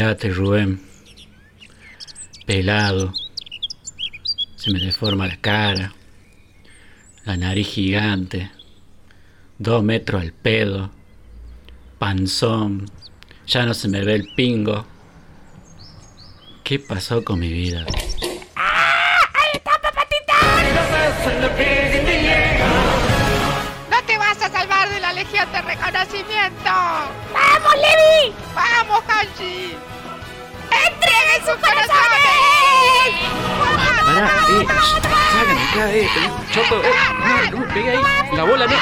Mirate, Rubén. Pelado. Se me deforma la cara. La nariz gigante. Dos metros al pedo. Panzón. Ya no se me ve el pingo. ¿Qué pasó con mi vida? ¡No te vas a salvar de la Legión de Reconocimiento! ¡Vamos, Levi! ¡Vamos, Hanshi! ¡Entreguen sus corazones! Pará, eh, acá, eh, choto, eh, no, no, pegué ahí, la bola no.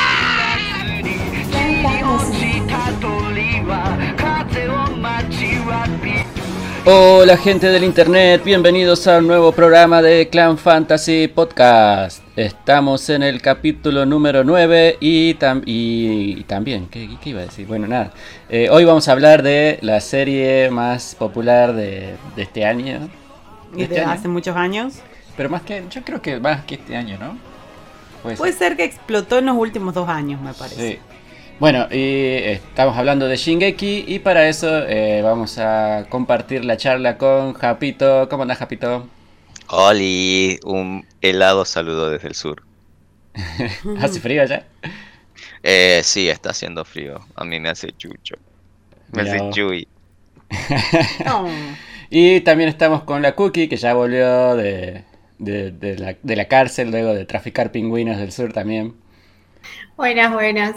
Hola gente del internet, bienvenidos a un nuevo programa de Clan Fantasy Podcast. Estamos en el capítulo número 9 y, tam- y- y también, ¿qué, qué iba a decir? Bueno, nada. Eh, hoy vamos a hablar de la serie más popular de, de este año. Este de año. hace muchos años. Pero más que, yo creo que más que este año, ¿no? Puede ser. Puede ser que explotó en los últimos dos años, me parece. Sí. Bueno, y estamos hablando de Shingeki y para eso eh, vamos a compartir la charla con Japito. ¿Cómo andás, Japito? Oli, un helado saludo desde el sur. ¿Hace frío allá? Eh, sí, está haciendo frío. A mí me hace chucho. Me Mirá hace vos. chuy. Y también estamos con la Cookie, que ya volvió de, de- de la, de la cárcel luego de traficar pingüinos del sur también. Buenas, buenas.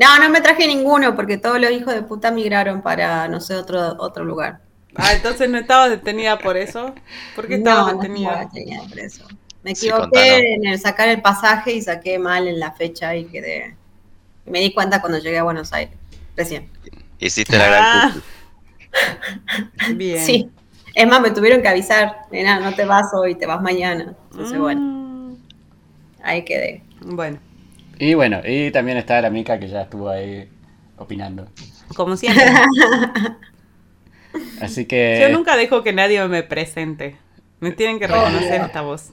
No, no me traje ninguno porque todos los hijos de puta migraron para, no sé, otro, otro lugar. Ah, entonces no estabas detenida por eso. ¿Por qué estabas no, no detenida? estaba detenida por eso. Me equivoqué en el sacar el pasaje y saqué mal en la fecha y quedé. Me di cuenta cuando llegué a Buenos Aires. Recién. Hiciste la gran Ah. Bien. Sí. Es más, me tuvieron que avisar. Nena, no te vas hoy, te vas mañana. Entonces, bueno, Mm, ahí quedé. Bueno, Y bueno, y también está la Mica que ya estuvo ahí opinando. como siempre. Así que... Yo nunca dejo que nadie me presente. Me tienen que reconocer Obvio. esta voz.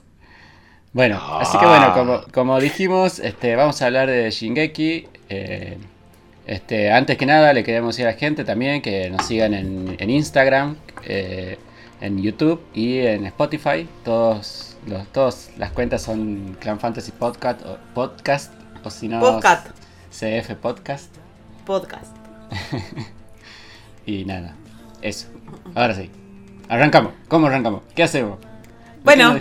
Bueno, así que bueno, como, como dijimos, este, vamos a hablar de Shingeki. eh, este, antes que nada, le queremos decir a la gente también que nos sigan en, en Instagram, eh, en YouTube y en Spotify. Todos los, todas las cuentas son Clan Fantasy Podcast o, podcast, o si no, Podcast. CF Podcast. Podcast. Y nada, eso. Ahora sí, arrancamos. ¿Cómo arrancamos? ¿Qué hacemos? ¿De qué Bueno?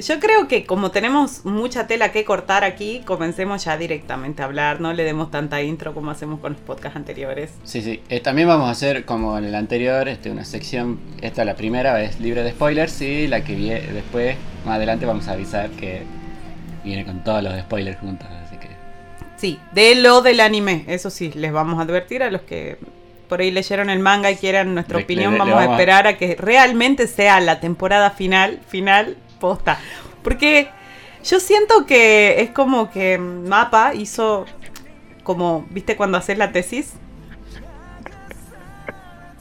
Yo creo que como tenemos mucha tela que cortar aquí, comencemos ya directamente a hablar. No le demos tanta intro como hacemos con los podcasts anteriores. Sí, sí. Eh, también vamos a hacer, como en el anterior, este, una sección. Esta, la primera, es libre de spoilers. Y la que viene después, más adelante, vamos a avisar que viene con todos los spoilers juntos. Sí, de lo del anime, eso sí, les vamos a advertir a los que por ahí leyeron el manga y quieran nuestra Le- opinión, le- le vamos, a a- esperar a que realmente sea la temporada final, final, posta. Porque yo siento que es como que Mapa hizo como, ¿viste cuando haces la tesis?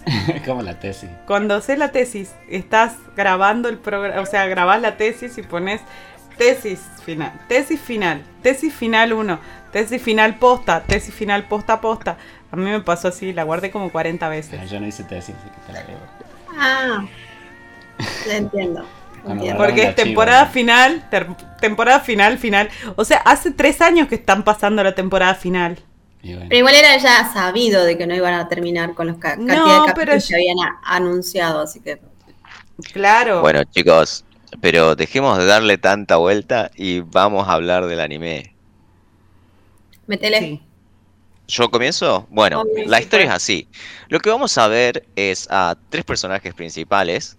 como la tesis. Cuando haces la tesis, estás grabando el programa, o sea, grabás la tesis y pones tesis final, tesis final, tesis final 1, tesis final posta, tesis final posta posta. A mí me pasó así, la guardé como 40 veces. Ah, Yo no hice tesis, así que te la debo. Ah, ya entiendo. Bueno, Porque es temporada final, ter- temporada final, final. O sea, hace tres años que están pasando la temporada final. Bueno. Pero igual era ya sabido de que no iban a terminar con los ca- No, cantidad de pero capítulos es- que habían anunciado, así que Claro. Bueno, chicos, pero dejemos de darle tanta vuelta y vamos a hablar del anime. Métele. Sí. ¿Yo comienzo? Bueno, Obvio, la sí, historia es así. Lo que vamos a ver es a tres personajes principales.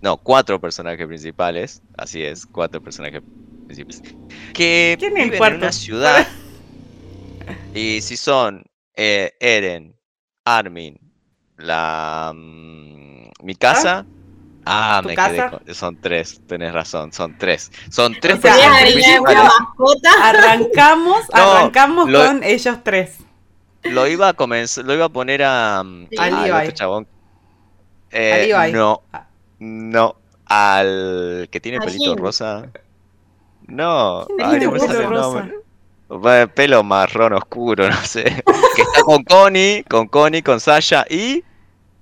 No, cuatro personajes principales. Así es, cuatro personajes principales. Que ¿Quién es el viven en una ciudad. y si son eh, Eren, Armin, la mm, mi casa. Ah, ¿Tu me casa? quedé con- Son tres, tenés razón, son tres. Son tres O sea. Arrancamos, No, arrancamos lo- con ellos tres. Lo iba a comenzar, lo iba a poner a, mm, Sí. Al otro chabón. Eh, Al. No, Ah. no, al que tiene pelito rosa. No, ¿Quién ay, tiene no me pelito sale el rosa? nombre. Va, Pelo marrón oscuro, no sé. Que está con Connie, con Connie, con Sasha y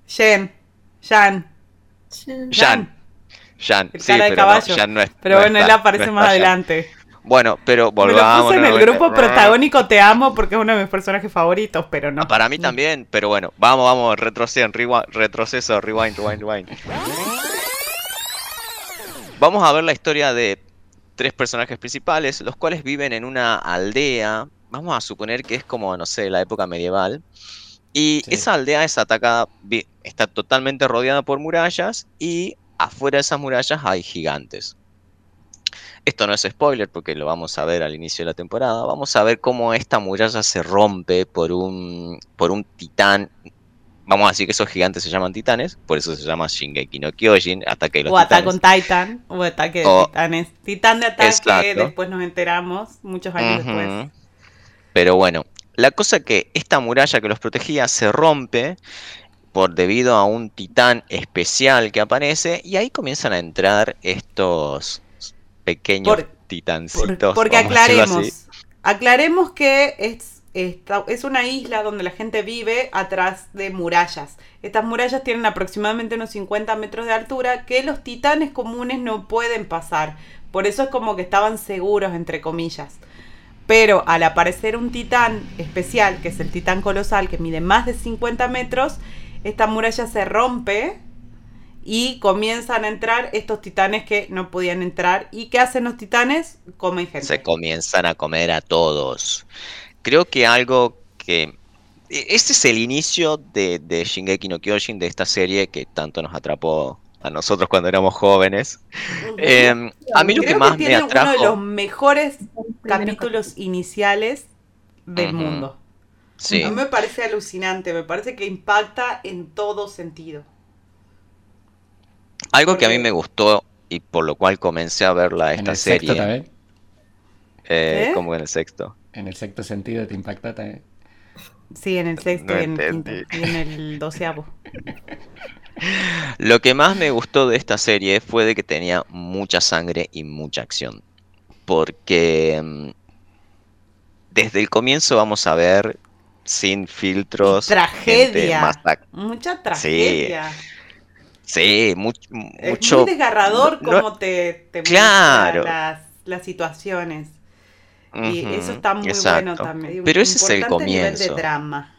Jen. Jan. Jan. Jan, sí, cara de pero no, caballo. Jan no es- Pero no bueno, él aparece no más adelante. Bueno, pero Me lo volvamos. puse en el grupo protagónico Te Amo porque es uno de mis personajes favoritos, pero no. Ah, Para mí también, pero bueno, vamos, vamos, retroceden, retroceso, rewind, rewind, rewind. Vamos a ver la historia de tres personajes principales, los cuales viven en una aldea, vamos a suponer que es como, no sé, la época medieval, y Sí. esa aldea es atacada, está totalmente rodeada por murallas, y afuera de esas murallas hay gigantes. Esto no es spoiler porque lo vamos a ver al inicio de la temporada. Vamos a ver cómo esta muralla se rompe por un, por un titán. Vamos a decir que esos gigantes se llaman titanes, por eso se llama Shingeki no Kyojin, ataque de los O Attack titanes. on Titan, o Ataque de O- Titanes. Titán de ataque, Exacto. después nos enteramos, muchos años después. Pero bueno, la cosa que esta muralla que los protegía se rompe por debido a un titán especial que aparece y ahí comienzan a entrar estos pequeños Por- titancitos. Por- porque aclaremos, aclaremos que es, esta- es una isla donde la gente vive atrás de murallas. Estas murallas tienen aproximadamente unos 50 metros de altura que los titanes comunes no pueden pasar. Por eso es como que estaban seguros, entre comillas. Pero al aparecer un titán especial, que es el titán colosal, que mide más de 50 metros, esta muralla se rompe y comienzan a entrar estos titanes que no podían entrar. ¿Y qué hacen los titanes? Comen gente. Se comienzan a comer a todos. Creo que algo que... e- Este es el inicio de, de Shingeki no Kyojin, de esta serie que tanto nos atrapó a nosotros cuando éramos jóvenes. Eh, a mí lo Creo que más me tiene uno de los atrajo... mejores Capítulos iniciales del mundo. Sí. A mí me parece alucinante, me parece que impacta en todo sentido. Algo que a mí me gustó y por lo cual comencé a verla En esta el sexto serie, también. eh, ¿Eh? como en el sexto. En el sexto sentido te impacta también. Sí, en el sexto No y en el quinto. Y en el doceavo. Lo que más me gustó de esta serie fue de que tenía mucha sangre y mucha acción. Porque mm, desde el comienzo vamos a ver sin filtros. Y tragedia. Mucha tragedia. Sí, mu- Es mucho. muy desgarrador no- como te, te Claro. las, las situaciones. Y eso está muy exacto. bueno también. Pero ese es el Importante nivel comienzo. de drama.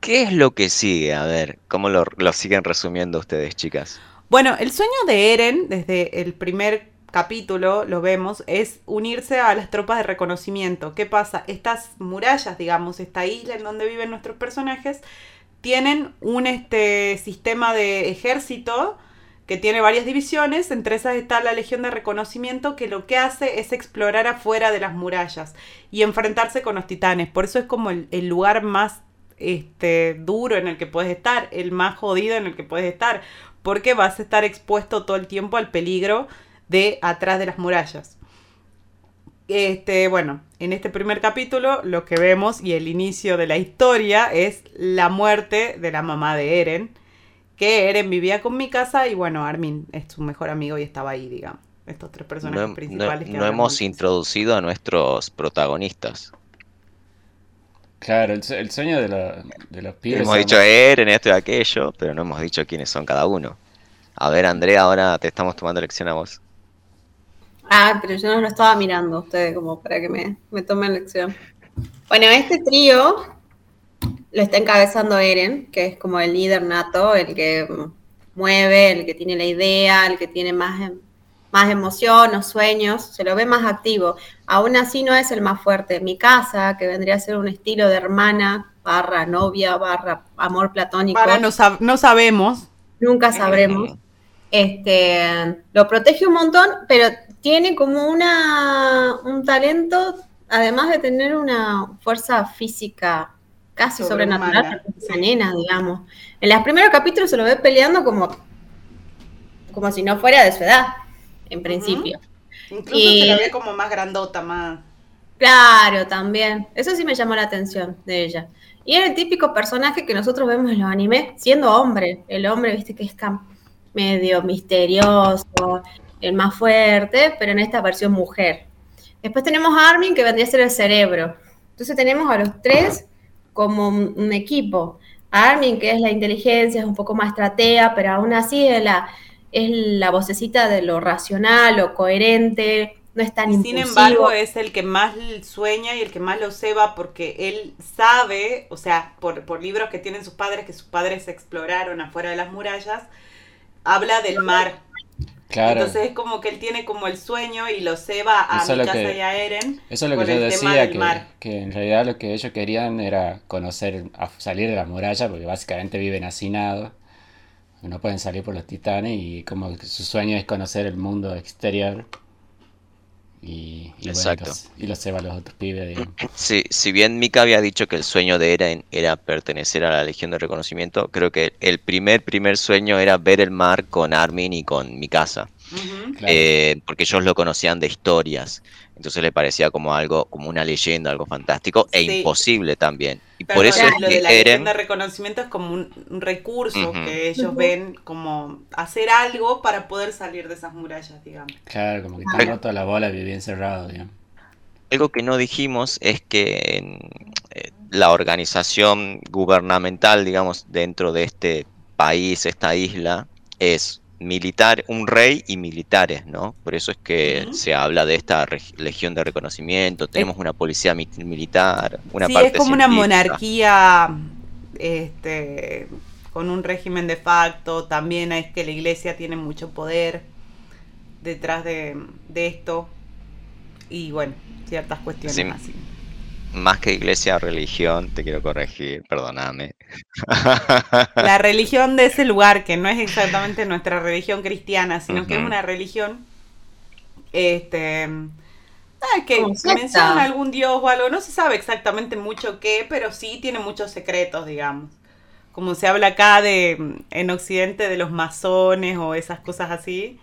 ¿Qué es lo que sigue? A ver, ¿cómo lo, lo siguen resumiendo ustedes, chicas? Bueno, el sueño de Eren, desde el primer capítulo, lo vemos, es unirse a las tropas de reconocimiento. ¿Qué pasa? Estas murallas, digamos, esta isla en donde viven nuestros personajes, tienen un este, sistema de ejército que tiene varias divisiones, entre esas está la Legión de Reconocimiento, que lo que hace es explorar afuera de las murallas y enfrentarse con los titanes. Por eso es como el, lugar más este, duro en el que puedes estar, el más jodido en el que puedes estar, porque vas a estar expuesto todo el tiempo al peligro de atrás de las murallas. Este, bueno, en este primer capítulo lo que vemos y el inicio de la historia es la muerte de la mamá de Eren, que Eren vivía con mi casa y bueno, Armin es su mejor amigo y estaba ahí, digamos. Estos tres personajes No, no- principales. que no hemos introducido a nuestros protagonistas. Claro, el, sue- el sueño de, lo- de los pibes. Hemos dicho Eren, esto y aquello, pero no hemos dicho quiénes son cada uno. A ver, Andrea, ahora te estamos tomando lección a vos. Ah, pero yo no lo estaba mirando a ustedes como para que me, me tomen lección. Bueno, este trío lo está encabezando Eren, que es como el líder nato, el que mueve, el que tiene la idea, el que tiene más, más emoción o sueños, se lo ve más activo. Aún así no es el más fuerte. Mi casa, que vendría a ser un estilo de hermana, barra novia, barra amor platónico, Para no, sab- no sabemos. nunca sabremos. Este, lo protege un montón, pero tiene como una un talento, además de tener una fuerza física casi Sobrehumana, sobrenatural, una nena, digamos. En los primeros capítulos se lo ve peleando como, como si no fuera de su edad, en principio. Incluso Y- se la ve como más grandota, más. Claro, también. Eso sí me llamó la atención de ella. Y era el típico personaje que nosotros vemos en los animes siendo hombre. El hombre, viste, que es medio misterioso, el más fuerte, pero en esta versión mujer. Después tenemos a Armin, que vendría a ser el cerebro. Entonces tenemos a los tres como un equipo. Armin, que es la inteligencia, es un poco más estratega, pero aún así es la, es la vocecita de lo racional, lo coherente, no es tan Sin embargo, es el que más sueña y el que más lo ceba porque él sabe, o sea, por, por libros que tienen sus padres, que sus padres exploraron afuera de las murallas, habla del mar. Claro. Entonces es como que él tiene como el sueño y lo ceba a Mikasa y a Eren. Eso es lo que yo decía, que, que, en realidad lo que ellos querían era conocer, salir de la muralla, porque básicamente viven hacinados. No pueden salir por los titanes y como su sueño es conocer el mundo exterior. Y, y, Exacto. y los ceba a los otros pibes. Digamos. Sí, si bien Mika había dicho que el sueño de Eren era pertenecer a la Legión de Reconocimiento, creo que el primer, primer sueño era ver el mar con Armin y con Mikasa. Eh, porque ellos lo conocían de historias. Entonces le parecía como algo, como una leyenda, algo fantástico e imposible también. Y por eso lo de la Eren... de reconocimiento es como un, recurso que ellos ven como hacer algo para poder salir de esas murallas, digamos. Claro, como que te roto la bola y bien encerrado, digamos. Algo que no dijimos es que en, eh, la organización gubernamental, digamos, dentro de este país, esta isla, es militar, un rey y militares, ¿no? Por eso es que se habla de esta legión de reconocimiento, tenemos una policía militar, una sí, es como una monarquía este, con un régimen de facto, también es que la iglesia tiene mucho poder detrás de, esto. Y bueno, ciertas cuestiones así más que iglesia, religión, te quiero corregir, perdóname. La religión de ese lugar, que no es exactamente nuestra religión cristiana, sino que es una religión, este, ah, que menciona algún dios o algo, no se sabe exactamente mucho qué, pero sí tiene muchos secretos, digamos. Como se habla acá de en Occidente de los masones o esas cosas así,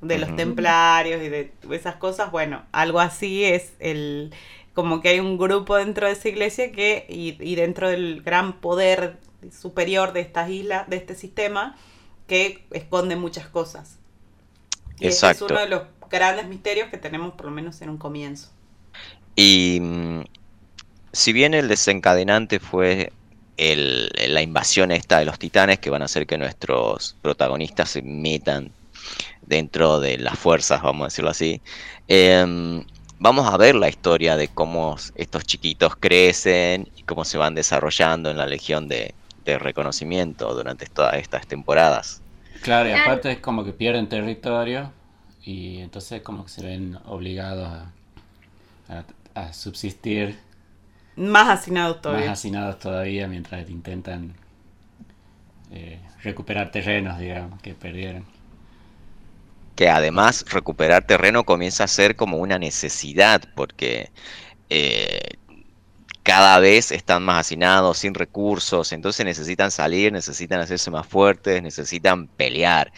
de los templarios y de esas cosas, bueno, algo así es el como que hay un grupo dentro de esa iglesia que, y, dentro del gran poder superior de estas islas, de este sistema, que esconde muchas cosas. Y ese es uno de los grandes misterios que tenemos por lo menos en un comienzo. Y mm, si bien el desencadenante fue el, la invasión esta de los titanes, que van a hacer que nuestros protagonistas se metan dentro de las fuerzas, vamos a decirlo así, eh, vamos a ver la historia de cómo estos chiquitos crecen y cómo se van desarrollando en la Legión de, Reconocimiento durante todas estas temporadas. Claro, y aparte es como que pierden territorio y entonces como que se ven obligados a, subsistir. Más hacinados todavía. Más hacinados todavía mientras intentan eh, recuperar terrenos, digamos, que perdieron que además recuperar terreno comienza a ser como una necesidad, porque eh, cada vez están más hacinados, sin recursos, entonces necesitan salir, necesitan hacerse más fuertes, necesitan pelear.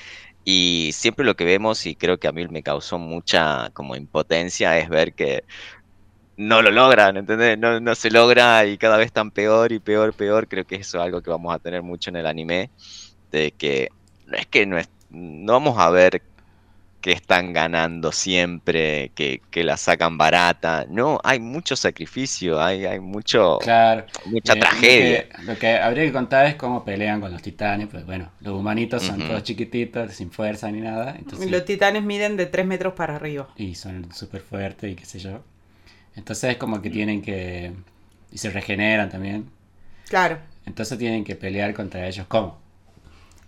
Y siempre lo que vemos, y creo que a mí me causó mucha como impotencia, es ver que no lo logran, ¿entendés? No, no se logra y cada vez están peor y peor, peor. Creo que eso es algo que vamos a tener mucho en el anime, de que no es que no, es, no vamos a ver que están ganando siempre, que, la sacan barata. No, hay mucho sacrificio, hay, hay mucho, mucha tragedia. Lo que, habría que contar es cómo pelean con los titanes, pues bueno, los humanitos son todos chiquititos, sin fuerza ni nada. y los titanes miden de 3 metros para arriba. Y son súper fuertes y qué sé yo. Entonces es como que tienen que... Y se regeneran también. Claro. Entonces tienen que pelear contra ellos. ¿Cómo?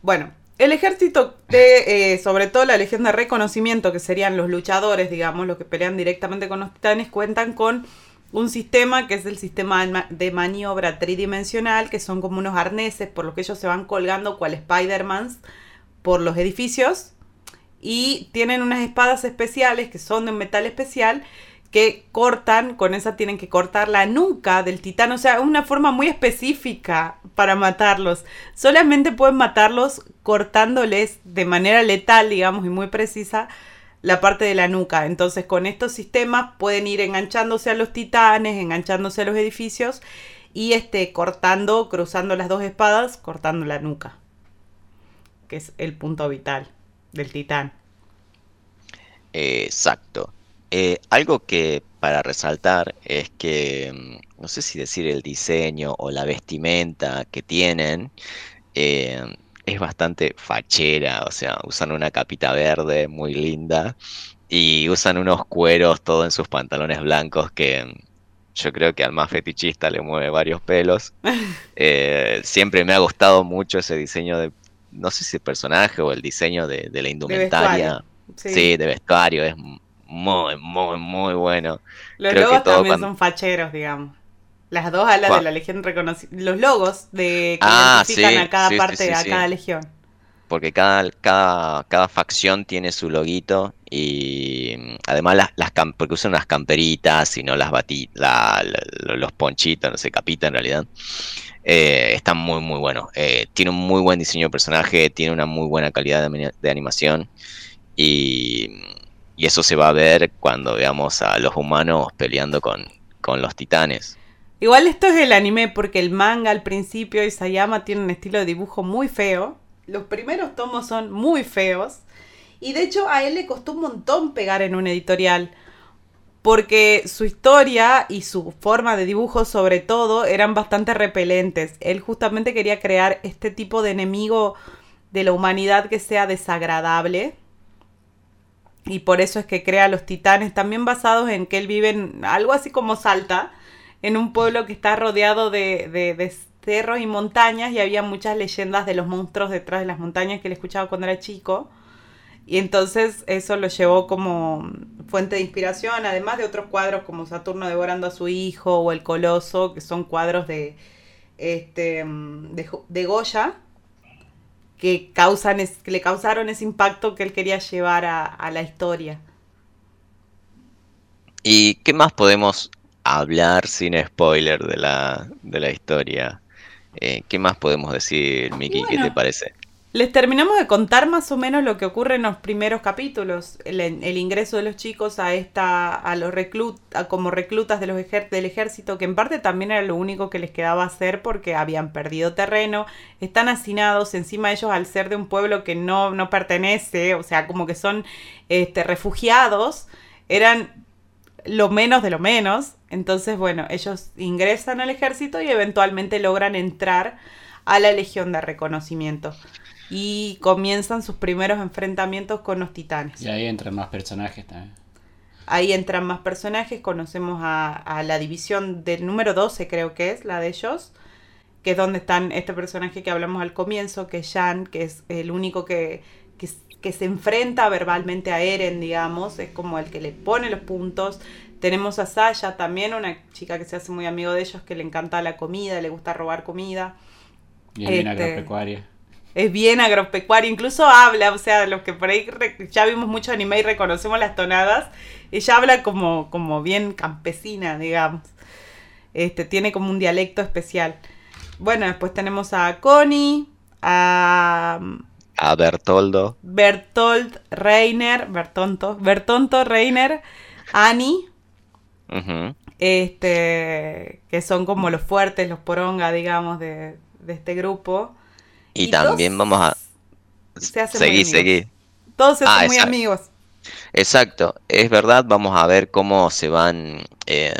Bueno, el ejército de, eh, sobre todo la Legión de Reconocimiento, que serían los luchadores, digamos, los que pelean directamente con los titanes, cuentan con un sistema que es el sistema de maniobra tridimensional, que son como unos arneses por los que ellos se van colgando cual Spider-Man por los edificios. Y tienen unas espadas especiales que son de un metal especial que cortan, con esa tienen que cortar la nuca del titán, o sea, una forma muy específica para matarlos. Solamente pueden matarlos cortándoles de manera letal, digamos, y muy precisa la parte de la nuca. Entonces, con estos sistemas pueden ir enganchándose a los titanes, enganchándose a los edificios y este cortando, cruzando las dos espadas, cortando la nuca, que es el punto vital del titán. Exacto. Eh, algo que para resaltar es que, mm, no sé si decir el diseño o la vestimenta que tienen, eh, es bastante fachera, o sea, usan una capita verde muy linda y usan unos cueros todo en sus pantalones blancos que mm, yo creo que al más fetichista le mueve varios pelos. Eh, siempre me ha gustado mucho ese diseño de, no sé si el personaje o el diseño de, de la indumentaria. sí. de vestuario, es muy, muy, muy bueno. Los logos también son facheros, digamos. Las dos alas de la Legión reconocidas. Los logos de que ah, identifican a cada parte, a cada legión. Porque cada, cada, cada facción tiene su loguito y mm, además las, las porque usan unas camperitas y no las batí, los ponchitos, no sé, capita en realidad. Eh, están muy muy buenos. Eh, tiene un muy buen diseño de personaje, tiene una muy buena calidad de, animación y, y, eso se va a ver cuando veamos a los humanos peleando con, con los titanes. Igual esto es el anime porque el manga al principio Isayama tiene un estilo de dibujo muy feo. Los primeros tomos son muy feos. Y de hecho a él le costó un montón pegar en un editorial. Porque su historia y su forma de dibujo sobre todo eran bastante repelentes. Él justamente quería crear este tipo de enemigo de la humanidad que sea desagradable. Y por eso es que crea los titanes también basados en que él vive en algo así como Salta en un pueblo que está rodeado de, de, cerros y montañas y había muchas leyendas de los monstruos detrás de las montañas que él escuchaba cuando era chico. Y entonces eso lo llevó como fuente de inspiración, además de otros cuadros como Saturno devorando a su hijo o El Coloso, que son cuadros de, este, de, Goya, que, causan que le causaron ese impacto que él quería llevar a, a la historia. ¿Y qué más podemos hablar sin spoiler de la, de la historia. Eh, ¿Qué más podemos decir, Miki? ¿Qué te parece? Les terminamos de contar más o menos lo que ocurre en los primeros capítulos, el, ingreso de los chicos a esta, a los reclutas, como reclutas de los del ejército, que en parte también era lo único que les quedaba hacer porque habían perdido terreno, están hacinados, encima ellos al ser de un pueblo que no, no pertenece, o sea, como que son este, refugiados, eran lo menos de lo menos. Entonces, bueno, ellos ingresan al ejército y eventualmente logran entrar a la Legión de Reconocimiento. Y comienzan sus primeros enfrentamientos con los titanes. Y ahí entran más personajes también. Ahí entran más personajes, conocemos a, la división del número 12 creo que es, la de ellos, que es donde están este personaje que hablamos al comienzo, que es Jan, que es el único que, que, que se enfrenta verbalmente a Eren, digamos, es como el que le pone los puntos. Tenemos a Saya también, una chica que se hace muy amigo de ellos, que le encanta la comida, le gusta robar comida. Y es bien este, agropecuaria. Es bien agropecuaria, incluso habla, o sea, los que por ahí ya vimos mucho anime y reconocemos las tonadas, ella habla como, como bien campesina, digamos. Este, tiene como un dialecto especial. Bueno, después tenemos a Connie, a a Bertoldo. Bertold Reiner, Bertonto, Bertonto Reiner, Annie. Este, que son como los fuertes, los poronga, digamos, de, este grupo. Y, también vamos a. seguir, seguir. Todos se ah, muy amigos. Exacto, es verdad, vamos a ver cómo se van eh,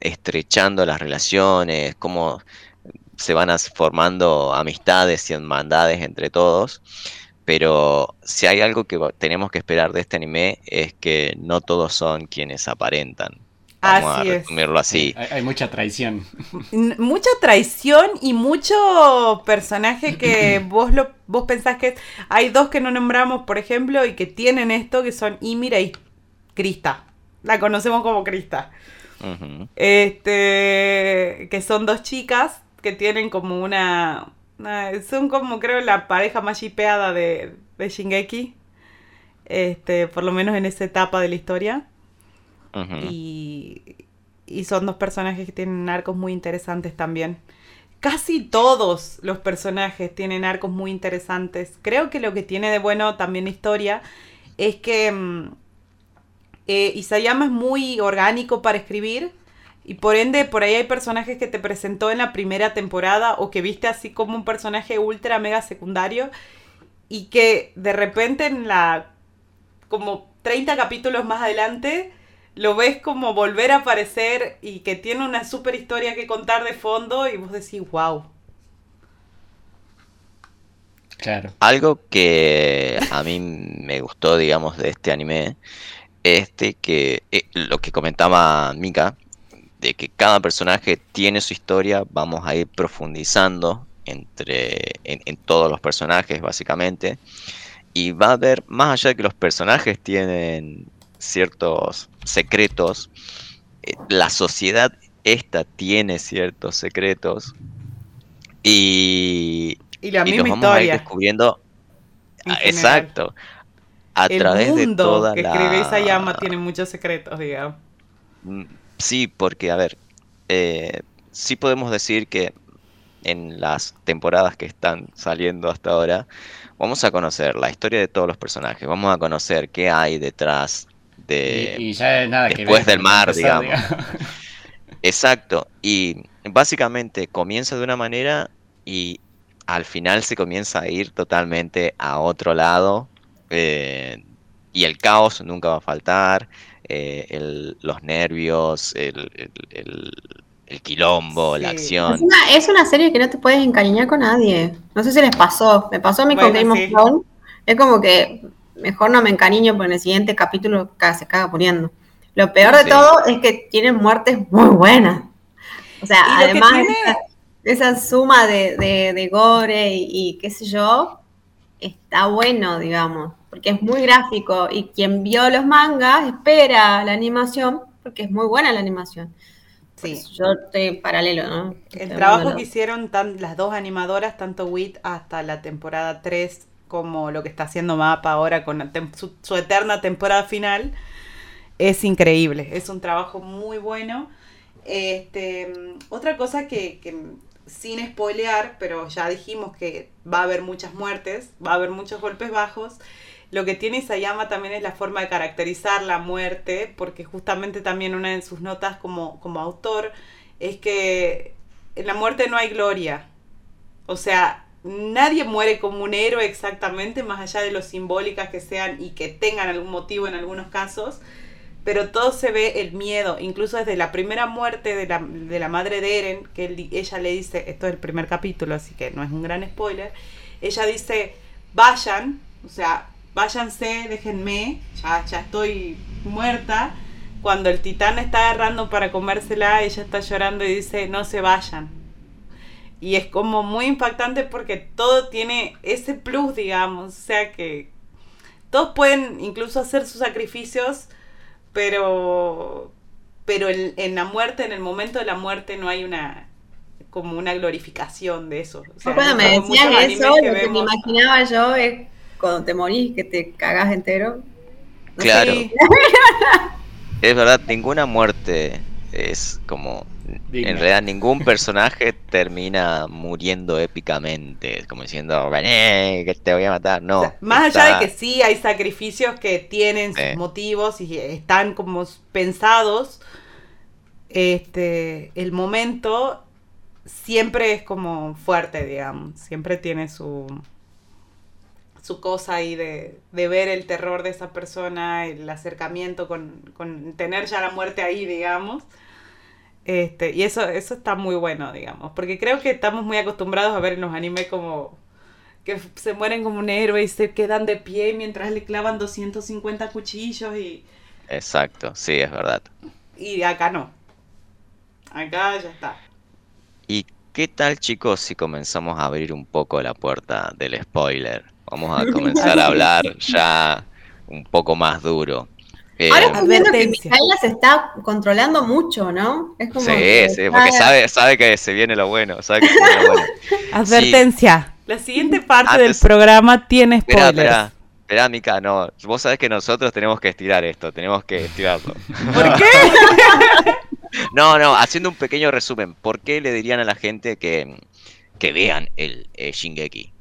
estrechando las relaciones, cómo se van formando amistades y hermandades entre todos. Pero si hay algo que tenemos que esperar de este anime es que no todos son quienes aparentan. Vamos a resumirlo así. Hay, mucha traición. Mucha traición y mucho personaje que vos lo vos pensás que hay dos que no nombramos, por ejemplo, y que tienen esto que son Ymira y Krista. La conocemos como Krista. Este que son dos chicas que tienen como una, son como creo la pareja más chipeada de, de Shingeki. Este, por lo menos en esa etapa de la historia. Y, y son dos personajes que tienen arcos muy interesantes también. Casi todos los personajes tienen arcos muy interesantes. Creo que lo que tiene de bueno también la historia es que mm, eh, Isayama es muy orgánico para escribir y por ende, por ahí hay personajes que te presentó en la primera temporada o que viste así como un personaje ultra mega secundario y que de repente en la como 30 capítulos más adelante lo ves como volver a aparecer y que tiene una super historia que contar de fondo y vos decís, wow. Claro. Algo que a mí me gustó, digamos, de este anime, es de que eh, lo que comentaba Mika, de que cada personaje tiene su historia, vamos a ir profundizando entre en, en todos los personajes, básicamente. Y va a haber, más allá de que los personajes tienen ciertos secretos, eh, la sociedad esta tiene ciertos secretos y, Y la y misma los vamos a ir historia. descubriendo. general. Exacto. A El través de mundo toda que la... escribe Isayama tiene muchos secretos, digamos. Mm, Sí, porque, a ver, eh, sí podemos decir que en las temporadas que están saliendo hasta ahora, vamos a conocer la historia de todos los personajes, vamos a conocer qué hay detrás de... y, y ya nada que después ver del con mar, empezar, digamos. Exacto, y básicamente comienza de una manera y al final se comienza a ir totalmente a otro lado eh, y el caos nunca va a faltar, eh, el- los nervios, el, el- el- el quilombo, la acción. Es una, es una serie que no te puedes encariñar con nadie. No sé si les pasó. Me pasó a mí con Bueno, Game sí. of Thrones. Es como que mejor no me encariño porque en el siguiente capítulo ca- se caga poniendo. Lo peor de Sí. todo es que tienen muertes muy buenas. O sea, además tiene- esa, esa suma de, de, de gore y, y qué sé yo, está bueno, digamos, porque es muy gráfico y quien vio los mangas espera la animación porque es muy buena la animación. Sí. Pues yo estoy paralelo, ¿no? El Estoy trabajo que hicieron tan, las dos animadoras, tanto WIT hasta la temporada 3, como lo que está haciendo Mapa ahora con su, eterna temporada final, es increíble. Es un trabajo muy bueno. Este, otra cosa que, sin spoilear, pero ya dijimos que va a haber muchas muertes, va a haber muchos golpes bajos. Lo que tiene Isayama también es la forma de caracterizar la muerte, porque justamente también una de sus notas como, como autor es que en la muerte no hay gloria. O sea, nadie muere como un héroe exactamente, más allá de lo simbólicas que sean y que tengan algún motivo en algunos casos. Pero todo se ve el miedo, incluso desde la primera muerte de la, de la madre de Eren, que ella le dice, esto es el primer capítulo, así que no es un gran spoiler, ella dice, vayan, o sea, váyanse, déjenme, ya, ya estoy muerta. Cuando el titán está agarrando para comérsela, ella está llorando y dice, no se vayan. Y es como muy impactante porque todo tiene ese plus, digamos, o sea que todos pueden incluso hacer sus sacrificios, pero pero en, en la muerte, en el momento de la muerte no hay una como una glorificación de eso. O sea, cuando me decían eso, que lo que me imaginaba yo es cuando te morís, que te cagás entero. No Claro. Es verdad, ninguna muerte es como... Digna. En realidad ningún personaje termina muriendo épicamente, como diciendo, vení, que te voy a matar. No. O sea, más está- allá de que sí hay sacrificios que tienen sus motivos y están como pensados, este, el momento siempre es como fuerte, digamos. Siempre tiene su su cosa ahí de, de ver el terror de esa persona, el acercamiento con, con tener ya la muerte ahí, digamos. Este, y eso, eso está muy bueno, digamos, porque creo que estamos muy acostumbrados a ver en los animes como que se mueren como un héroe y se quedan de pie mientras le clavan 250 cuchillos y, Exacto, sí, es verdad. y acá no. Acá ya está. ¿Y qué tal, chicos, si comenzamos a abrir un poco la puerta del spoiler? Vamos a comenzar a hablar ya un poco más duro. Eh, Ahora estoy viendo que. Micaela se está controlando mucho, ¿no? Es como sí, que sí, porque sabe, sabe que se viene lo bueno, sabe que se viene lo bueno. Advertencia. La siguiente parte del programa tiene spoilers. espera, espera, Mica, no, vos sabés que nosotros tenemos que estirar esto, tenemos que estirarlo. ¿Por qué? No, no, haciendo un pequeño resumen, ¿por qué le dirían a la gente que, que vean el eh, Shingeki?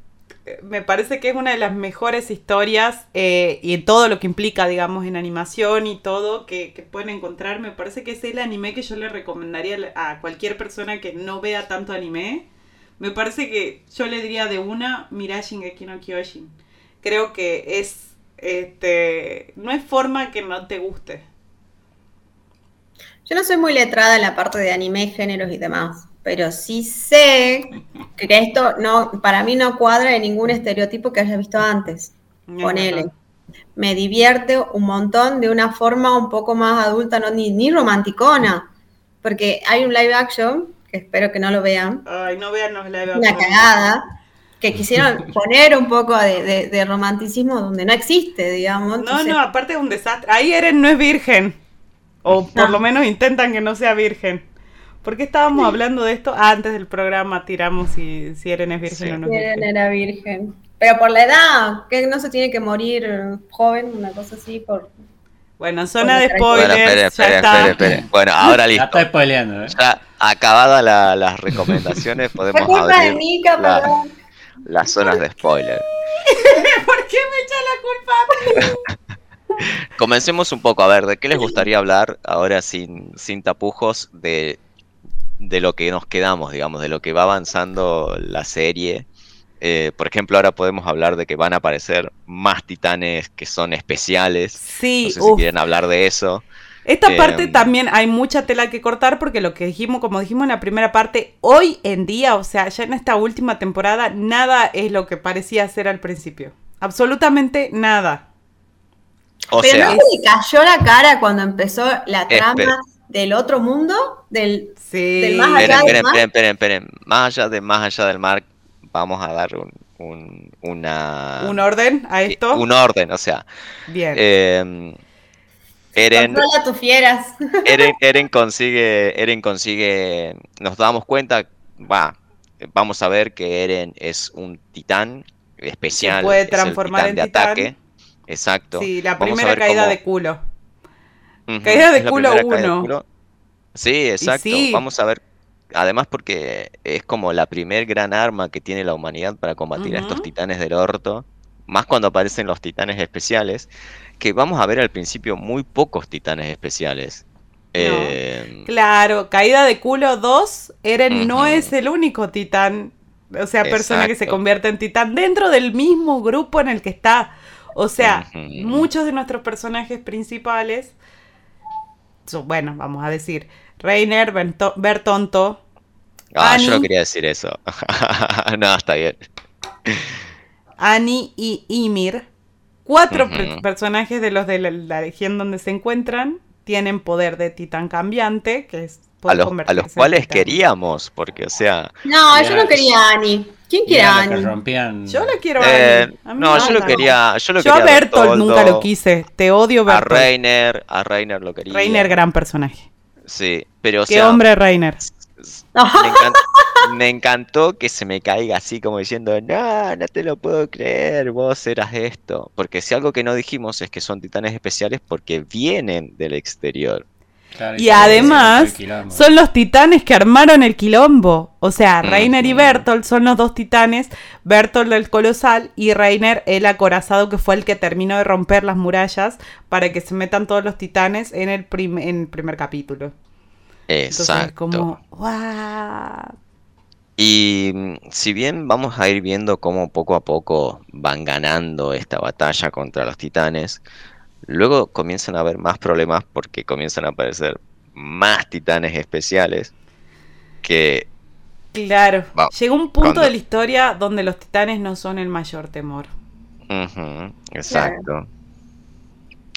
Me parece que es una de las mejores historias eh, y en todo lo que implica, digamos, en animación y todo que, pueden encontrar. Me parece que es el anime que yo le recomendaría a cualquier persona que no vea tanto anime. Me parece que yo le diría de una, mira Shingeki no Kyojin. Creo que es este, no hay forma que no te guste. Yo no soy muy letrada en la parte de anime, géneros y demás, pero sí sé que esto no, para mí no cuadra de ningún estereotipo que haya visto antes. Es Ponele. verdad. Me divierte un montón de una forma un poco más adulta, no ni, ni romanticona. Porque hay un live action, que espero que no lo vean, Ay, no vean los live una action. cagada, que quisieron poner un poco de, de- de romanticismo donde no existe, digamos. No, no, aparte es un desastre. Ahí Eren no es virgen. O por No. lo menos intentan que no sea virgen. ¿Por qué estábamos hablando de esto? Ah, antes del programa tiramos si, si Eren es virgen Sí. o no es Eren virgen. era virgen. Pero por la edad, que no se tiene que morir joven, una cosa así, por... Bueno, zona de Bueno, spoilers, Bueno, ya está. esperen, esperen. Bueno, ahora Ya listo. está spoileando, ¿eh? Ya acabadas la- las recomendaciones, podemos culpa de abrir Mika, la- perdón. las zonas de spoiler. ¿Por qué me echa la culpa a mí? Comencemos un poco, a ver, ¿de qué les gustaría hablar ahora sin, sin tapujos de, de lo que nos quedamos, digamos, de lo que va avanzando la serie? Eh, por ejemplo, ahora podemos hablar de que van a aparecer más titanes que son especiales. Sí, No sé si uf. quieren hablar de eso. Esta Em, parte también hay mucha tela que cortar porque lo que dijimos, como dijimos en la primera parte, hoy en día, o sea, ya en esta última temporada, nada es lo que parecía ser al principio. Absolutamente nada. O Pero sea, no se le cayó la cara cuando empezó la trama Espera. Del otro mundo, del... Sí. Del más allá esperen, del esperen, mar. esperen, esperen, esperen. Más allá de más allá del mar, vamos a dar un, un- una, ¿Un orden a esto? un orden, o sea, Bien. eh, Eren, Controla tus fieras. Eren, Eren consigue, Eren consigue, nos damos cuenta, va, vamos a ver que Eren es un titán especial, Se puede es el transformar titán en de titán. ataque, exacto. sí, la primera caída cómo- de culo. Caída de es culo caída de uno. culo. Sí, exacto. sí. Vamos a ver, además porque es como la primer gran arma que tiene la humanidad para combatir a estos titanes del orto, más cuando aparecen los titanes especiales, que vamos a ver al principio muy pocos titanes especiales. Eh, Claro, caída de culo 2, Eren no es el único titán, o sea, persona que se convierte en titán dentro del mismo grupo en el que está. O sea, muchos de nuestros personajes principales, bueno, vamos a decir, Reiner, Bertonto, ah, yo no quería decir eso. no, está bien. Annie y Ymir, cuatro personajes de los de la, la región donde se encuentran, tienen poder de titán cambiante, que es A los, a los cuales titán. queríamos, porque, o sea, No, yo no quería a Annie. ¿Quién quiere a Annie? rompían. Yo la quiero a eh. A no, yo lo quería, yo lo Yo a Bertolt nunca lo quise. Te odio A Bertolt. Reiner, a Reiner lo quería. Reiner, gran personaje. Sí, pero o Qué sea, hombre Reiner. me, me encantó que se me caiga así como diciendo, no, no te lo puedo creer, vos eras esto. Porque si algo que no dijimos es que son titanes especiales porque vienen del exterior. Claro, Y además, son los titanes que armaron el quilombo. O sea, Reiner y Ujú. Bertolt son los dos titanes. Bertolt el colosal y Reiner el acorazado que fue el que terminó de romper las murallas para que se metan todos los titanes en el, prim- en el primer capítulo. Entonces es Exacto. como, ¡guau! Y mm, si bien vamos a ir viendo cómo poco a poco van ganando esta batalla contra los titanes, luego comienzan a haber más problemas porque comienzan a aparecer más titanes especiales que Claro, Va, llegó un punto cuando- de la historia donde los titanes no son el mayor temor. Exacto.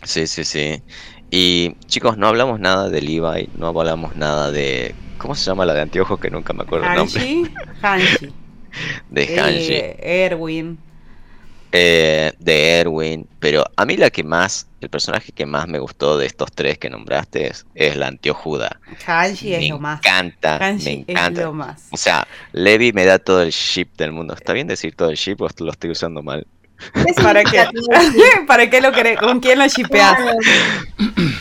Sí, sí, sí. Y chicos, no hablamos nada de Levi, no hablamos nada de... ¿Cómo se llama la de anteojos que nunca me acuerdo el nombre? Hanshi, Hanshi, De Hanji. eh, Erwin. Eh, de Erwin, pero a mí la que más, el personaje que más me gustó de estos tres que nombraste es, es la antiojuda. Hanshi es lo más. encanta, me Hanshi es encanta. lo más. O sea, Levi me da todo el ship del mundo. ¿Está bien decir todo el ship o lo estoy usando mal? ¿Qué ¿Para qué? ¿Para qué lo querés? ¿Con quién lo shipeás?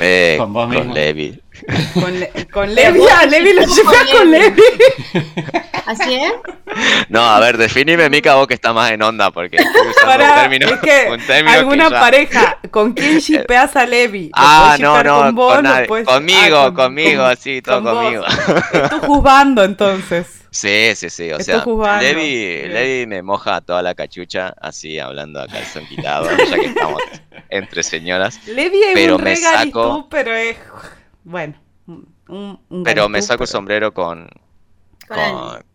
Eh, Con vos mismo. Levi. Con, Le- con Levi. vos Ah, Levi lo con shipeás con Levi. ¿Así es? No, a ver, definime, Mika, vos que está más en onda, porque estoy usando un Para, término, es que un término alguna que ya- pareja, ¿con quién shipeás a Levi? ¿Lo Ah, no, no, con vos? con ¿Lo nadie. podés- conmigo, ah, con- conmigo, con- sí, todo con vos. conmigo. Es tu juzgando entonces. Sí, sí, sí. O Estoy sea, jugando. Levi. Levi me moja toda la cachucha, así hablando a calzón quitado, ya que estamos entre señoras. Levi es Pero un me saco- pero es. Bueno, un, un Pero me saco el sombrero con, Con Annie. con...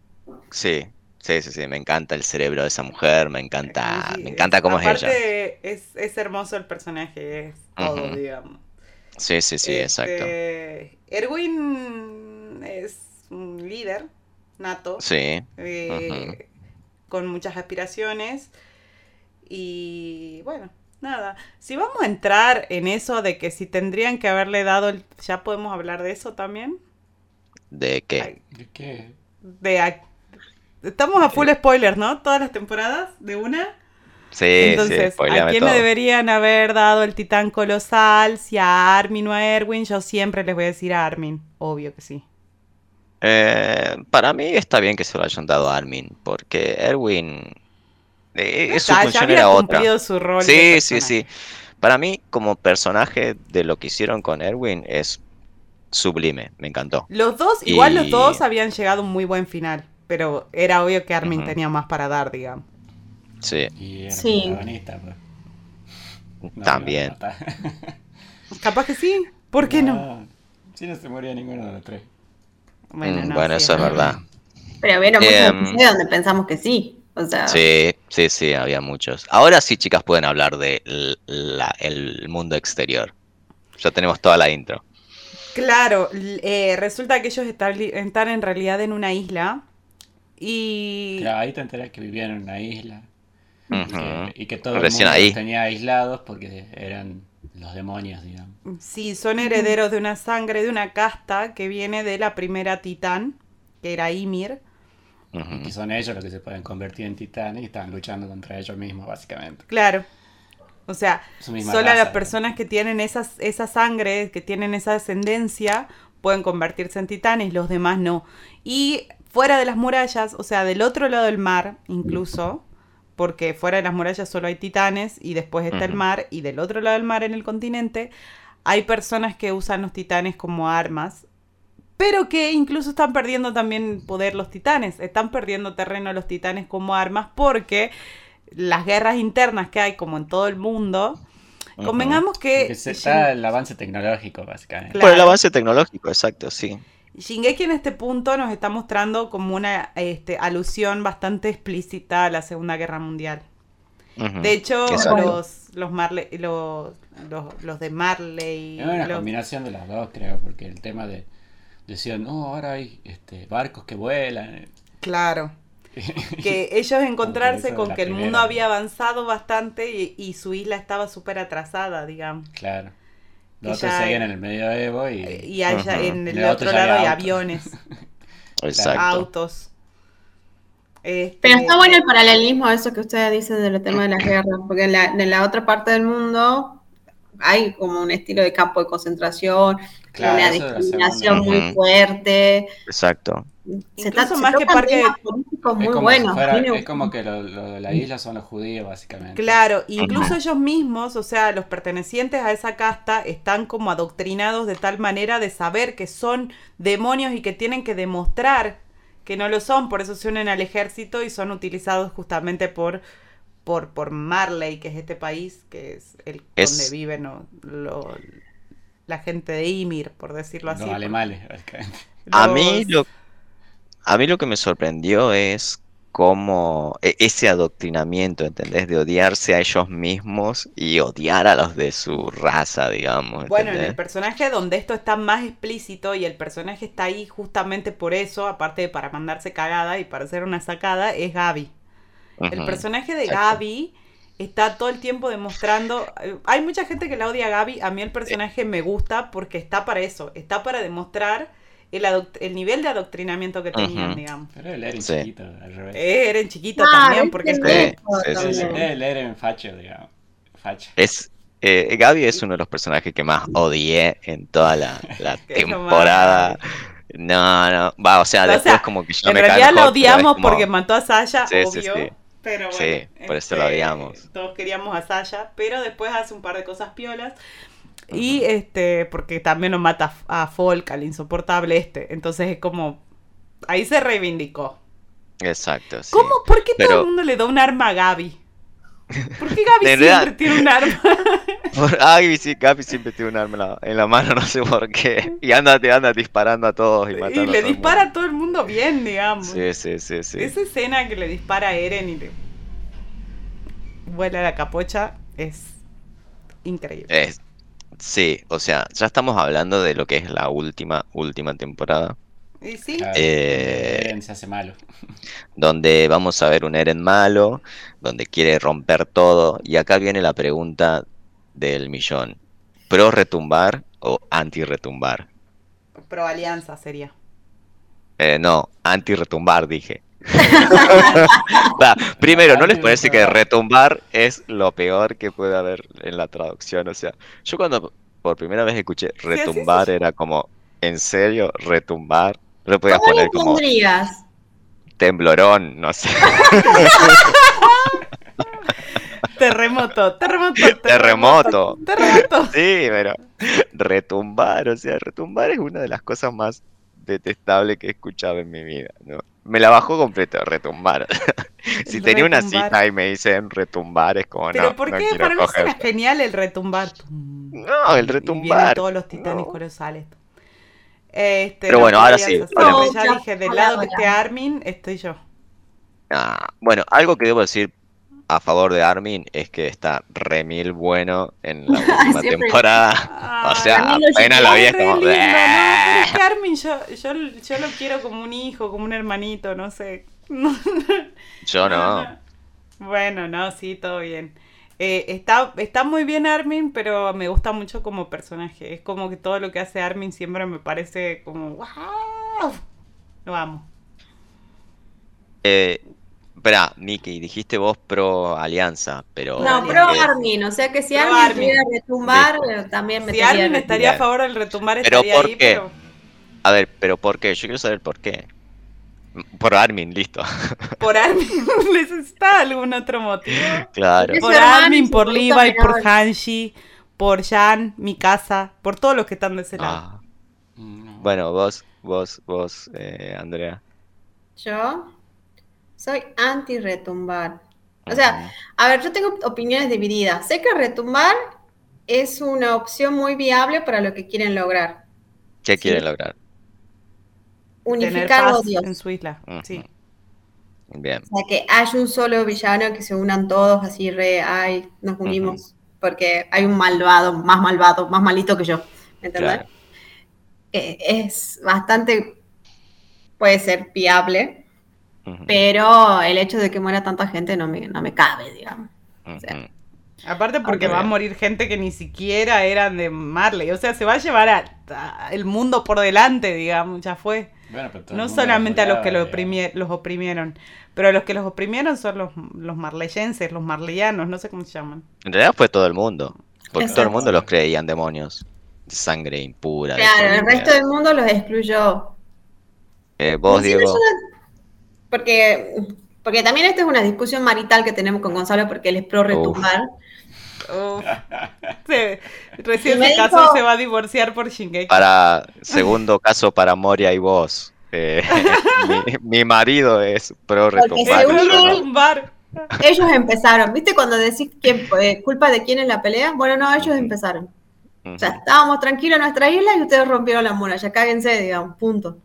Sí, sí, sí, sí. Me encanta el cerebro de esa mujer, me encanta, Sí, me encanta cómo es ella. aparte, es Es, hermoso el personaje, es todo, digamos. Sí, sí, sí, exacto. Este, Erwin es un líder nato. Sí, eh, con muchas aspiraciones. Y bueno, nada. Si vamos a entrar en eso de que si tendrían que haberle dado el... ¿Ya podemos hablar de eso también? ¿de qué? Ay, ¿De qué? De a- Estamos a full spoilers, ¿no? Todas las temporadas de una. Sí, sí, Entonces, ¿a spoileame quién todo. le deberían haber dado el titán colosal? Si a Armin o a Erwin, yo siempre les voy a decir a Armin. Obvio que sí. Eh, para mí está bien que se lo hayan dado a Armin, porque Erwin, eh, su Ya- ya función había era otra. cumplido su rol Sí, sí, sí. Para mí, como personaje de lo que hicieron con Erwin, es sublime, me encantó. Los dos, igual los dos habían llegado a un muy buen final. Pero era obvio que Armin tenía más para dar, digamos. Sí, Y era Sí. protagonista, pues. No, también. no, no, Capaz que sí. ¿Por qué no? Si no se moría ninguno de los tres. Mm, no, bueno, sí, eso es verdad. Pero vieron muchos Em, episodios donde pensamos que sí. O sea, Sí, sí, sí, había muchos. Ahora sí, chicas, pueden hablar de l- la- el mundo exterior. Ya tenemos toda la intro. Claro, eh, resulta que ellos establi- están en realidad en una isla. Y. Claro, ahí te enterás que vivían en una isla. y que- Y que todo el mundo ahí. los tenía aislados porque eran los demonios, digamos. Sí, son herederos de una sangre, de una casta que viene de la primera titán, que era Ymir. Y que son ellos los que se pueden convertir en titanes y están luchando contra ellos mismos, básicamente. Claro. O sea, solo raza, las ¿no? personas que tienen esas, esa sangre, que tienen esa descendencia, pueden convertirse en titanes, los demás no. Y fuera de las murallas, o sea, del otro lado del mar, incluso, porque fuera de las murallas solo hay titanes y después está el mar, y del otro lado del mar en el continente, hay personas que usan los titanes como armas. Pero que incluso están perdiendo también poder los titanes. Están perdiendo terreno los titanes como armas porque las guerras internas que hay, como en todo el mundo, convengamos que está el avance tecnológico, básicamente. Claro. Por el avance tecnológico, exacto, sí. Shingeki en este punto nos está mostrando como una este, alusión bastante explícita a la Segunda Guerra Mundial. De hecho, los, los, Marley, los, los, los de Marley... Es una los- combinación de las dos, creo, porque el tema de decían, no, ahora hay este, barcos que vuelan. Claro. que ellos encontrarse con que el mundo había avanzado bastante y, y su isla estaba súper atrasada, digamos. Claro. Otros ya- seguían en el medioevo y, Y allá en En el el otro otro lado hay autos. aviones, Exacto. autos. Este, Pero está bueno el paralelismo a eso que ustedes dicen de los temas de las guerras, porque en la, en la otra parte del mundo hay como un estilo de campo de concentración, Claro, una discriminación muy fuerte. Exacto. Se Incluso se más que parque- políticos es muy como, buenos. si fuera- A mí me es como gusta. que lo, lo de la isla son los judíos, básicamente. Claro, incluso ellos mismos, o sea, los pertenecientes a esa casta, están como adoctrinados de tal manera de saber que son demonios y que tienen que demostrar que no lo son, por eso se unen al ejército y son utilizados justamente por, por, por Marley, que es este país, que es el Es- donde viven lo- la gente de Ymir, por decirlo así. Los alemanes, básicamente. A mí lo, a mí lo que me sorprendió es cómo e- ese adoctrinamiento, ¿entendés? De odiarse a ellos mismos y odiar a los de su raza, digamos. Bueno, en el personaje donde esto está más explícito y el personaje está ahí justamente por eso, aparte de para mandarse cagada y para hacer una sacada, es Gaby. El personaje de exacto. Gaby está todo el tiempo demostrando. eh, Hay mucha gente que la odia a Gaby. A mí el personaje me gusta porque está para eso. Está para demostrar el, el nivel de adoctrinamiento que tenían, digamos. Pero él era Sí. chiquito, al revés. Eh, Eren chiquito Ah, también, porque es es Sí, sí, sí. Él era en facho, digamos. Facho. Es, eh, Gaby es uno de los personajes que más odié en toda la, la temporada. No, no, va, o sea, O después sea, como que yo En me realidad canjo, la pero odiamos como- porque mató a Sasha, Sí, sí, obvio. sí. Pero Sí, bueno, por eso la este, odiamos. Todos queríamos a Sasha, pero después hace un par de cosas piolas. Y este, porque también nos mata a Folk, al insoportable este. Entonces es como. Ahí se reivindicó. Exacto. sí. ¿Cómo? ¿Por qué todo el mundo le da un arma a Gaby? ¿Por qué Gaby siempre verdad. tiene un arma? Por- Ay, sí, Gaby siempre tiene un arma en la, en la mano, no sé por qué. Y anda, anda disparando a todos y matando y a le todo dispara a todo el mundo bien, digamos. Sí, sí, sí, sí. Esa escena que le dispara a Eren y le vuela la capocha es increíble. Es- sí, o sea, ya estamos hablando de lo que es la última, última temporada. Y sí, Claro, Eh, Eren se hace malo. donde vamos a ver un Eren malo, donde quiere romper todo. Y acá viene la pregunta del millón. ¿Pro retumbar o anti retumbar? pro alianza sería. Eh, no, anti retumbar dije. Va, primero, ¿no les parece que retumbar es lo peor que puede haber en la traducción? O sea, yo cuando por primera vez escuché retumbar era como, ¿en serio? ¿Retumbar? Le podías ¿Cómo poner le como pondrías? temblorón, no sé. Terremoto, terremoto, Terremoto. Terremoto. Sí, pero retumbar, o sea, retumbar es una de las cosas más detestables que he escuchado en mi vida, ¿no? Me la bajó completo, retumbar. si tenía una cita y me dicen retumbar, es como, Pero no, ¿por no qué? Para mí suena genial el retumbar. No, el Y vienen retumbar. todos los titanes no. colosales. Este, Pero no, bueno, ahora sí, pero hablemos. ya dije, del lado que esté Armin, estoy yo. Ah, bueno, algo que debo decir a favor de Armin es que está remil bueno en la última temporada. O Ay, sea, apenas lo vi como... lindo, no, pero es que Armin yo, yo, yo lo quiero como un hijo, como un hermanito, no sé. Yo no. Bueno, no, sí, todo bien. Eh, está, está muy bien Armin, pero me gusta mucho como personaje. Es como que todo lo que hace Armin siempre me parece como ¡Wow! Lo amo. Eh, espera, Miki, dijiste vos pro alianza, pero... No, Pro pro eh, Armin, o sea que si Armin Armin. pudiera retumbar, eh, también Si metería Armin estaría a favor del retumbar, Pero estaría ¿por ahí, qué? pero A ver, pero ¿por qué? Yo quiero saber por qué. Por Armin, listo. por Armin necesita algún otro motivo. Claro. Por Armin, por Levi, por. Hanshi, por Jan, mi casa, por todos los que están de ese lado. Ah, No. bueno, vos, vos, vos, eh, Andrea. Yo soy anti retumbar. O sea, a ver, yo tengo opiniones divididas. Sé que retumbar es una opción muy viable para lo que quieren lograr. ¿qué sí. quiere lograr? Unificar odios. en su isla. Sí. Bien. O sea, que haya un solo villano, que se unan todos así, re, ay, nos unimos. Porque hay un malvado, más malvado, más malito que yo. ¿Me entendés? Claro. Eh, es bastante, puede ser viable, Pero el hecho de que muera tanta gente no me, no me cabe, digamos. sea. Aparte porque va a morir gente que ni siquiera eran de Marley. O sea, se va a llevar a, a el mundo por delante, digamos, ya fue. Bueno, No solamente a los que lo oprimie- los oprimieron, pero a los que los oprimieron son los, los marleyenses, los marleyanos, no sé cómo se llaman. En realidad fue todo el mundo. Porque todo el mundo los creían demonios. Sangre impura. Claro, el resto del mundo los excluyó. Eh, vos, Diego. Porque, porque también esta es una discusión marital que tenemos con Gonzalo porque él es pro retumbar. Se- recién se casó, dijo- se va a divorciar por Shingeki. Para segundo caso para Moria y vos. Eh, mi, mi marido es pro retumbar. no. Ellos empezaron. ¿Viste cuando decís quién, eh, culpa de quién es la pelea? Bueno, no, ellos empezaron. O sea, estábamos tranquilos en nuestra isla y ustedes rompieron la muralla. Cáguense, digamos, punto.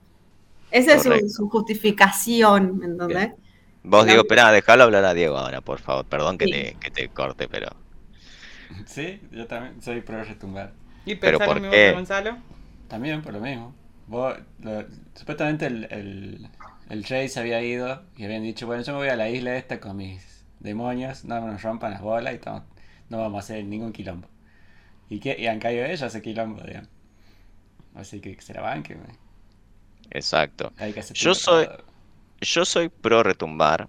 Esa es su, su justificación, ¿me entendés? Bien. Vos, Diego, espera, déjalo hablar a Diego ahora, por favor. Perdón que, Sí. te, que te corte, pero. Sí, yo también soy pro retumbar. Y Pero lo ¿por mismo qué? que Gonzalo. También por lo mismo. Vos, lo- supuestamente el, el, el rey se había ido y habían dicho, bueno, yo me voy a la isla esta con mis demonios, no nos rompan las bolas y estamos- no vamos a hacer ningún quilombo. ¿Y qué? Y han caído ellos ese quilombo, digamos. Así que se la banquen, güey. Exacto. Hay que hacer Yo soy- Yo soy pro retumbar,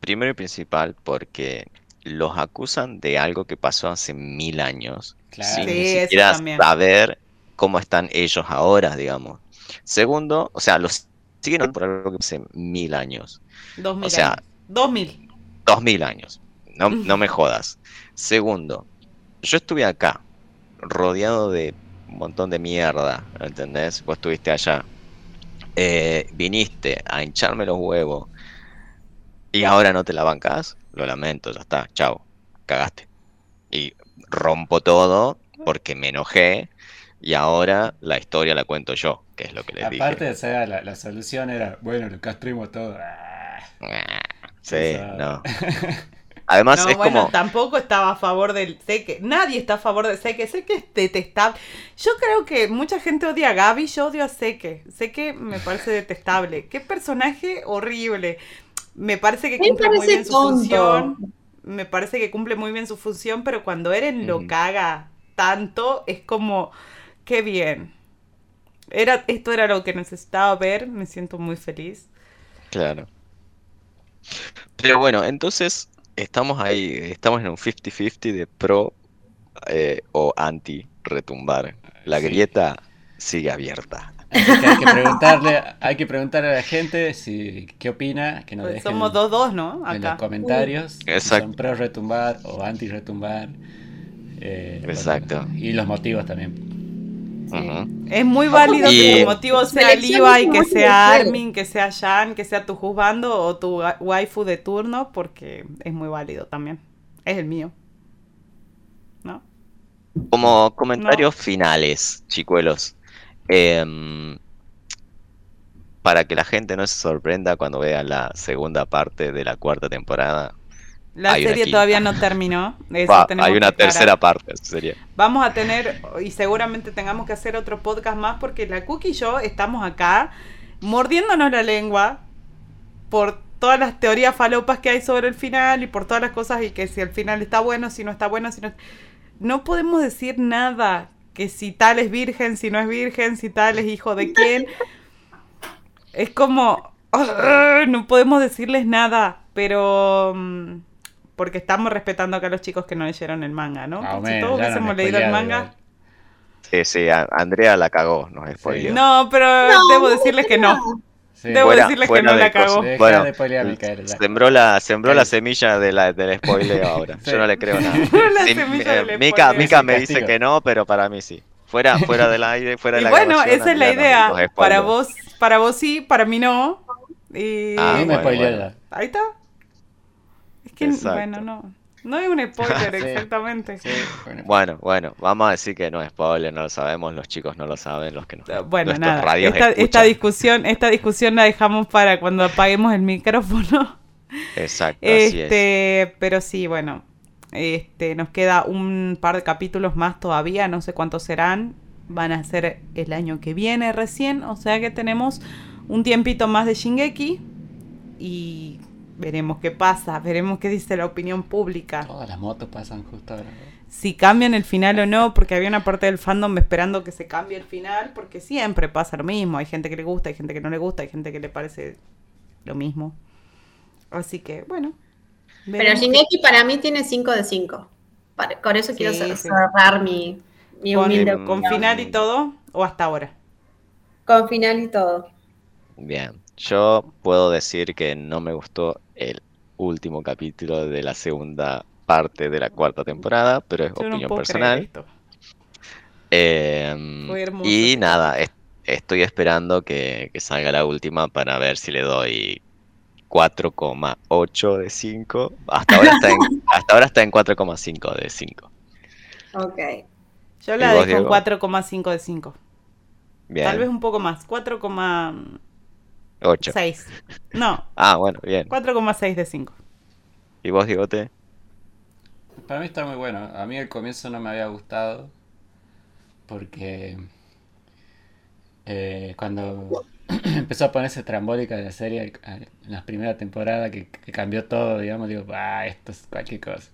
primero y principal, porque los acusan de algo que pasó hace mil años. Claro. Sin Sí, ni siquiera saber cómo están ellos ahora, digamos. Segundo, o sea, los siguen por algo que hace mil años. Dos mil O sea, años. Dos mil. Dos mil años. No, no me jodas. Segundo, yo estuve acá, rodeado de un montón de mierda, ¿entendés? Vos estuviste allá. Eh, viniste a hincharme los huevos y ahora no te la bancas, lo lamento, ya está, chao, cagaste. Y rompo todo porque me enojé y ahora la historia la cuento yo, que es lo que les Aparte, dije. o sea, la, la solución era, bueno, lo castremos todo. Ah, Sí, o sea, no. Además No, es bueno, como... tampoco estaba a favor del sé que nadie está a favor de Seke, sé que es detestable. Yo creo que mucha gente odia a Gaby, yo odio a Seke. Seke me parece detestable. Qué personaje horrible. Me parece que Me cumple muy bien su función. Me parece que cumple muy bien su función, pero cuando Eren lo caga tanto, es como qué bien. Era, esto era lo que necesitaba ver, me siento muy feliz. Claro. Pero bueno, entonces estamos ahí, estamos en un 50-50 de pro eh, o anti retumbar. La Sí. grieta sigue abierta. Que hay que preguntarle, hay que preguntarle a la gente si qué opina, que nos Pues dejen somos dos dos, ¿no? en los Acá. comentarios. si Exacto. son pro retumbar o anti retumbar. eh, bueno, Exacto. y los motivos también. Es muy válido Y- que tu motivo sea Levi, que sea. Armin, que sea Jan, que sea tu juzgando o tu wa- waifu de turno, porque es muy válido también. Es el mío. ¿No? Como comentarios finales, chicuelos. Em, para que la gente no se sorprenda cuando vea la segunda parte de la cuarta temporada. La Hay serie todavía no terminó. eso Va, tenemos hay una tercera parte, sería. Vamos a tener, y seguramente tengamos que hacer otro podcast más, porque la Cookie y yo estamos acá mordiéndonos la lengua por todas las teorías falopas que hay sobre el final y por todas las cosas y que si el final está bueno, si no está bueno, si no... No podemos decir nada, que si tal es virgen, si no es virgen, si tal es hijo de quién. Es como... No podemos decirles nada, pero... mm, Porque estamos respetando acá a los chicos que no leyeron el manga, ¿no? O si todos hubiésemos leído el manga... Sí, sí, a- Andrea la cagó, nos spoileó. No, pero No, debo no decirles que no. Sí. Debo Fuera- decirles que no de la cagó. Bueno, de. Sembró la, sembró la semilla de la, del spoileo ahora. Sí. Yo no le creo nada. La Sí, semilla eh. Mica Sí, me dice que no, pero para mí sí. Fuera, fuera del aire, fuera de Y la bueno, esa es la idea. Para vos, para vos sí, para mí no. Y Ah, me bueno, ahí está. Es que Exacto. bueno, no. No es un spoiler Sí. exactamente. Sí, bueno. Bueno, bueno, vamos a decir que no es spoiler, no lo sabemos, los chicos no lo saben, los que no. Bueno, nuestros nada. radios Esta, esta discusión, esta discusión la dejamos para cuando apaguemos el micrófono. Exacto, así es. Este, pero sí, bueno. Este, nos queda un par de capítulos más todavía, no sé cuántos serán. Van a ser el año que viene recién, o sea que tenemos un tiempito más de Shingeki y veremos qué pasa, veremos qué dice la opinión pública. Todas las motos pasan justo ahora. ¿no? Si cambian el final o no, porque había una parte del fandom esperando que se cambie el final, porque siempre pasa lo mismo. Hay gente que le gusta, hay gente que no le gusta, hay gente que le parece lo mismo. Así que, bueno. Pero Shingeki para mí tiene 5 de 5. Con eso quiero Sí, cer- sí. cerrar mi, mi con, humilde con final y todo, o hasta ahora. Con final y todo. Bien, yo puedo decir que no me gustó el último capítulo de la segunda parte de la cuarta temporada, pero es Yo no opinión creer personal. esto. Fue hermoso y nada, es- estoy esperando que, que salga la última para ver si le doy 4,8 de 5. Hasta ahora está en, hasta ahora está en 4,5 de 5. Ok. Yo ¿Y la dejo en Diego? 4,5 de 5. Bien, Tal vez un poco más, 4,6. 8. No, Ah, bueno, bien. 4,6 de 5. ¿Y vos, Diegote? Para mí está muy bueno. A mí el comienzo no me había gustado. Porque eh, cuando empezó a ponerse trambólica la serie en las primeras temporadas que, que cambió todo, digamos, digo, ah, esto es cualquier cosa.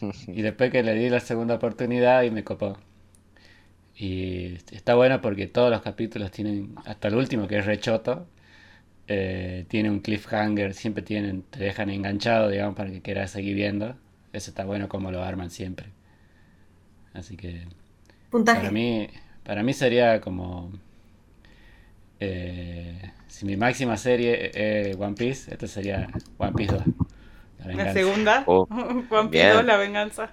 Y después que le di la segunda oportunidad y me copó. Y está bueno porque todos los capítulos tienen, hasta el último que es rechoto, eh, tiene un cliffhanger, siempre tienen, te dejan enganchado, digamos, para que quieras seguir viendo. Eso está bueno como lo arman siempre. Así que Puntaje. para mí, para mí sería como eh, si mi máxima serie es One Piece, esta sería One Piece 2. La segunda, Oh, Juan bien. Pido, la venganza.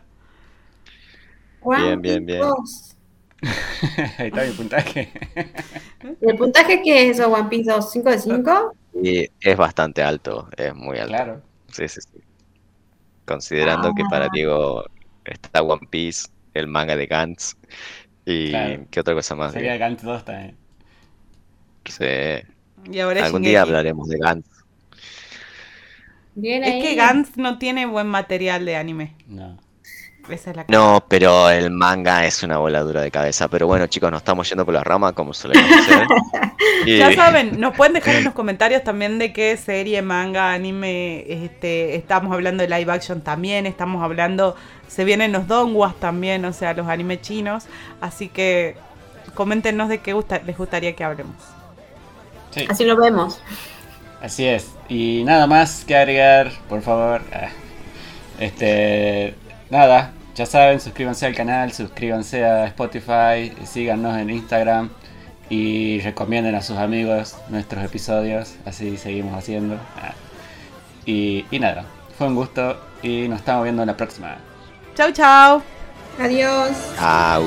Bien, bien, bien. Ahí está mi puntaje. ¿Y el puntaje qué es eso, One Piece 2? ¿5 de 5? Y es bastante alto, es muy alto. Claro. Sí, sí, sí. Considerando que para Ah. Diego está One Piece, el manga de Gantz y Claro. qué otra cosa más. Sería? Gantz 2 también. Sí. Y ahora Algún Shingeki. día hablaremos de Gantz. Bien ahí. Es que Gantz no tiene buen material de anime. No. Esa es la No, pero el manga es una voladura de cabeza. Pero bueno, chicos, nos estamos yendo por la rama como solemos hacer. Y- Ya saben, nos pueden dejar en los comentarios también de qué serie, manga, anime, este, estamos hablando de live action también, estamos hablando, se vienen los donguas también, o sea, los anime chinos, así que coméntenos de qué gusta- les gustaría que hablemos. Sí, Así lo vemos. así es. Y nada más que agregar, por favor. Ah. Este, nada, ya saben, suscríbanse al canal, suscríbanse a Spotify, síganos en Instagram y recomienden a sus amigos nuestros episodios, así seguimos haciendo. Ah. Y, y nada, fue un gusto y nos estamos viendo en la próxima. Chau, chau. Adiós. Au.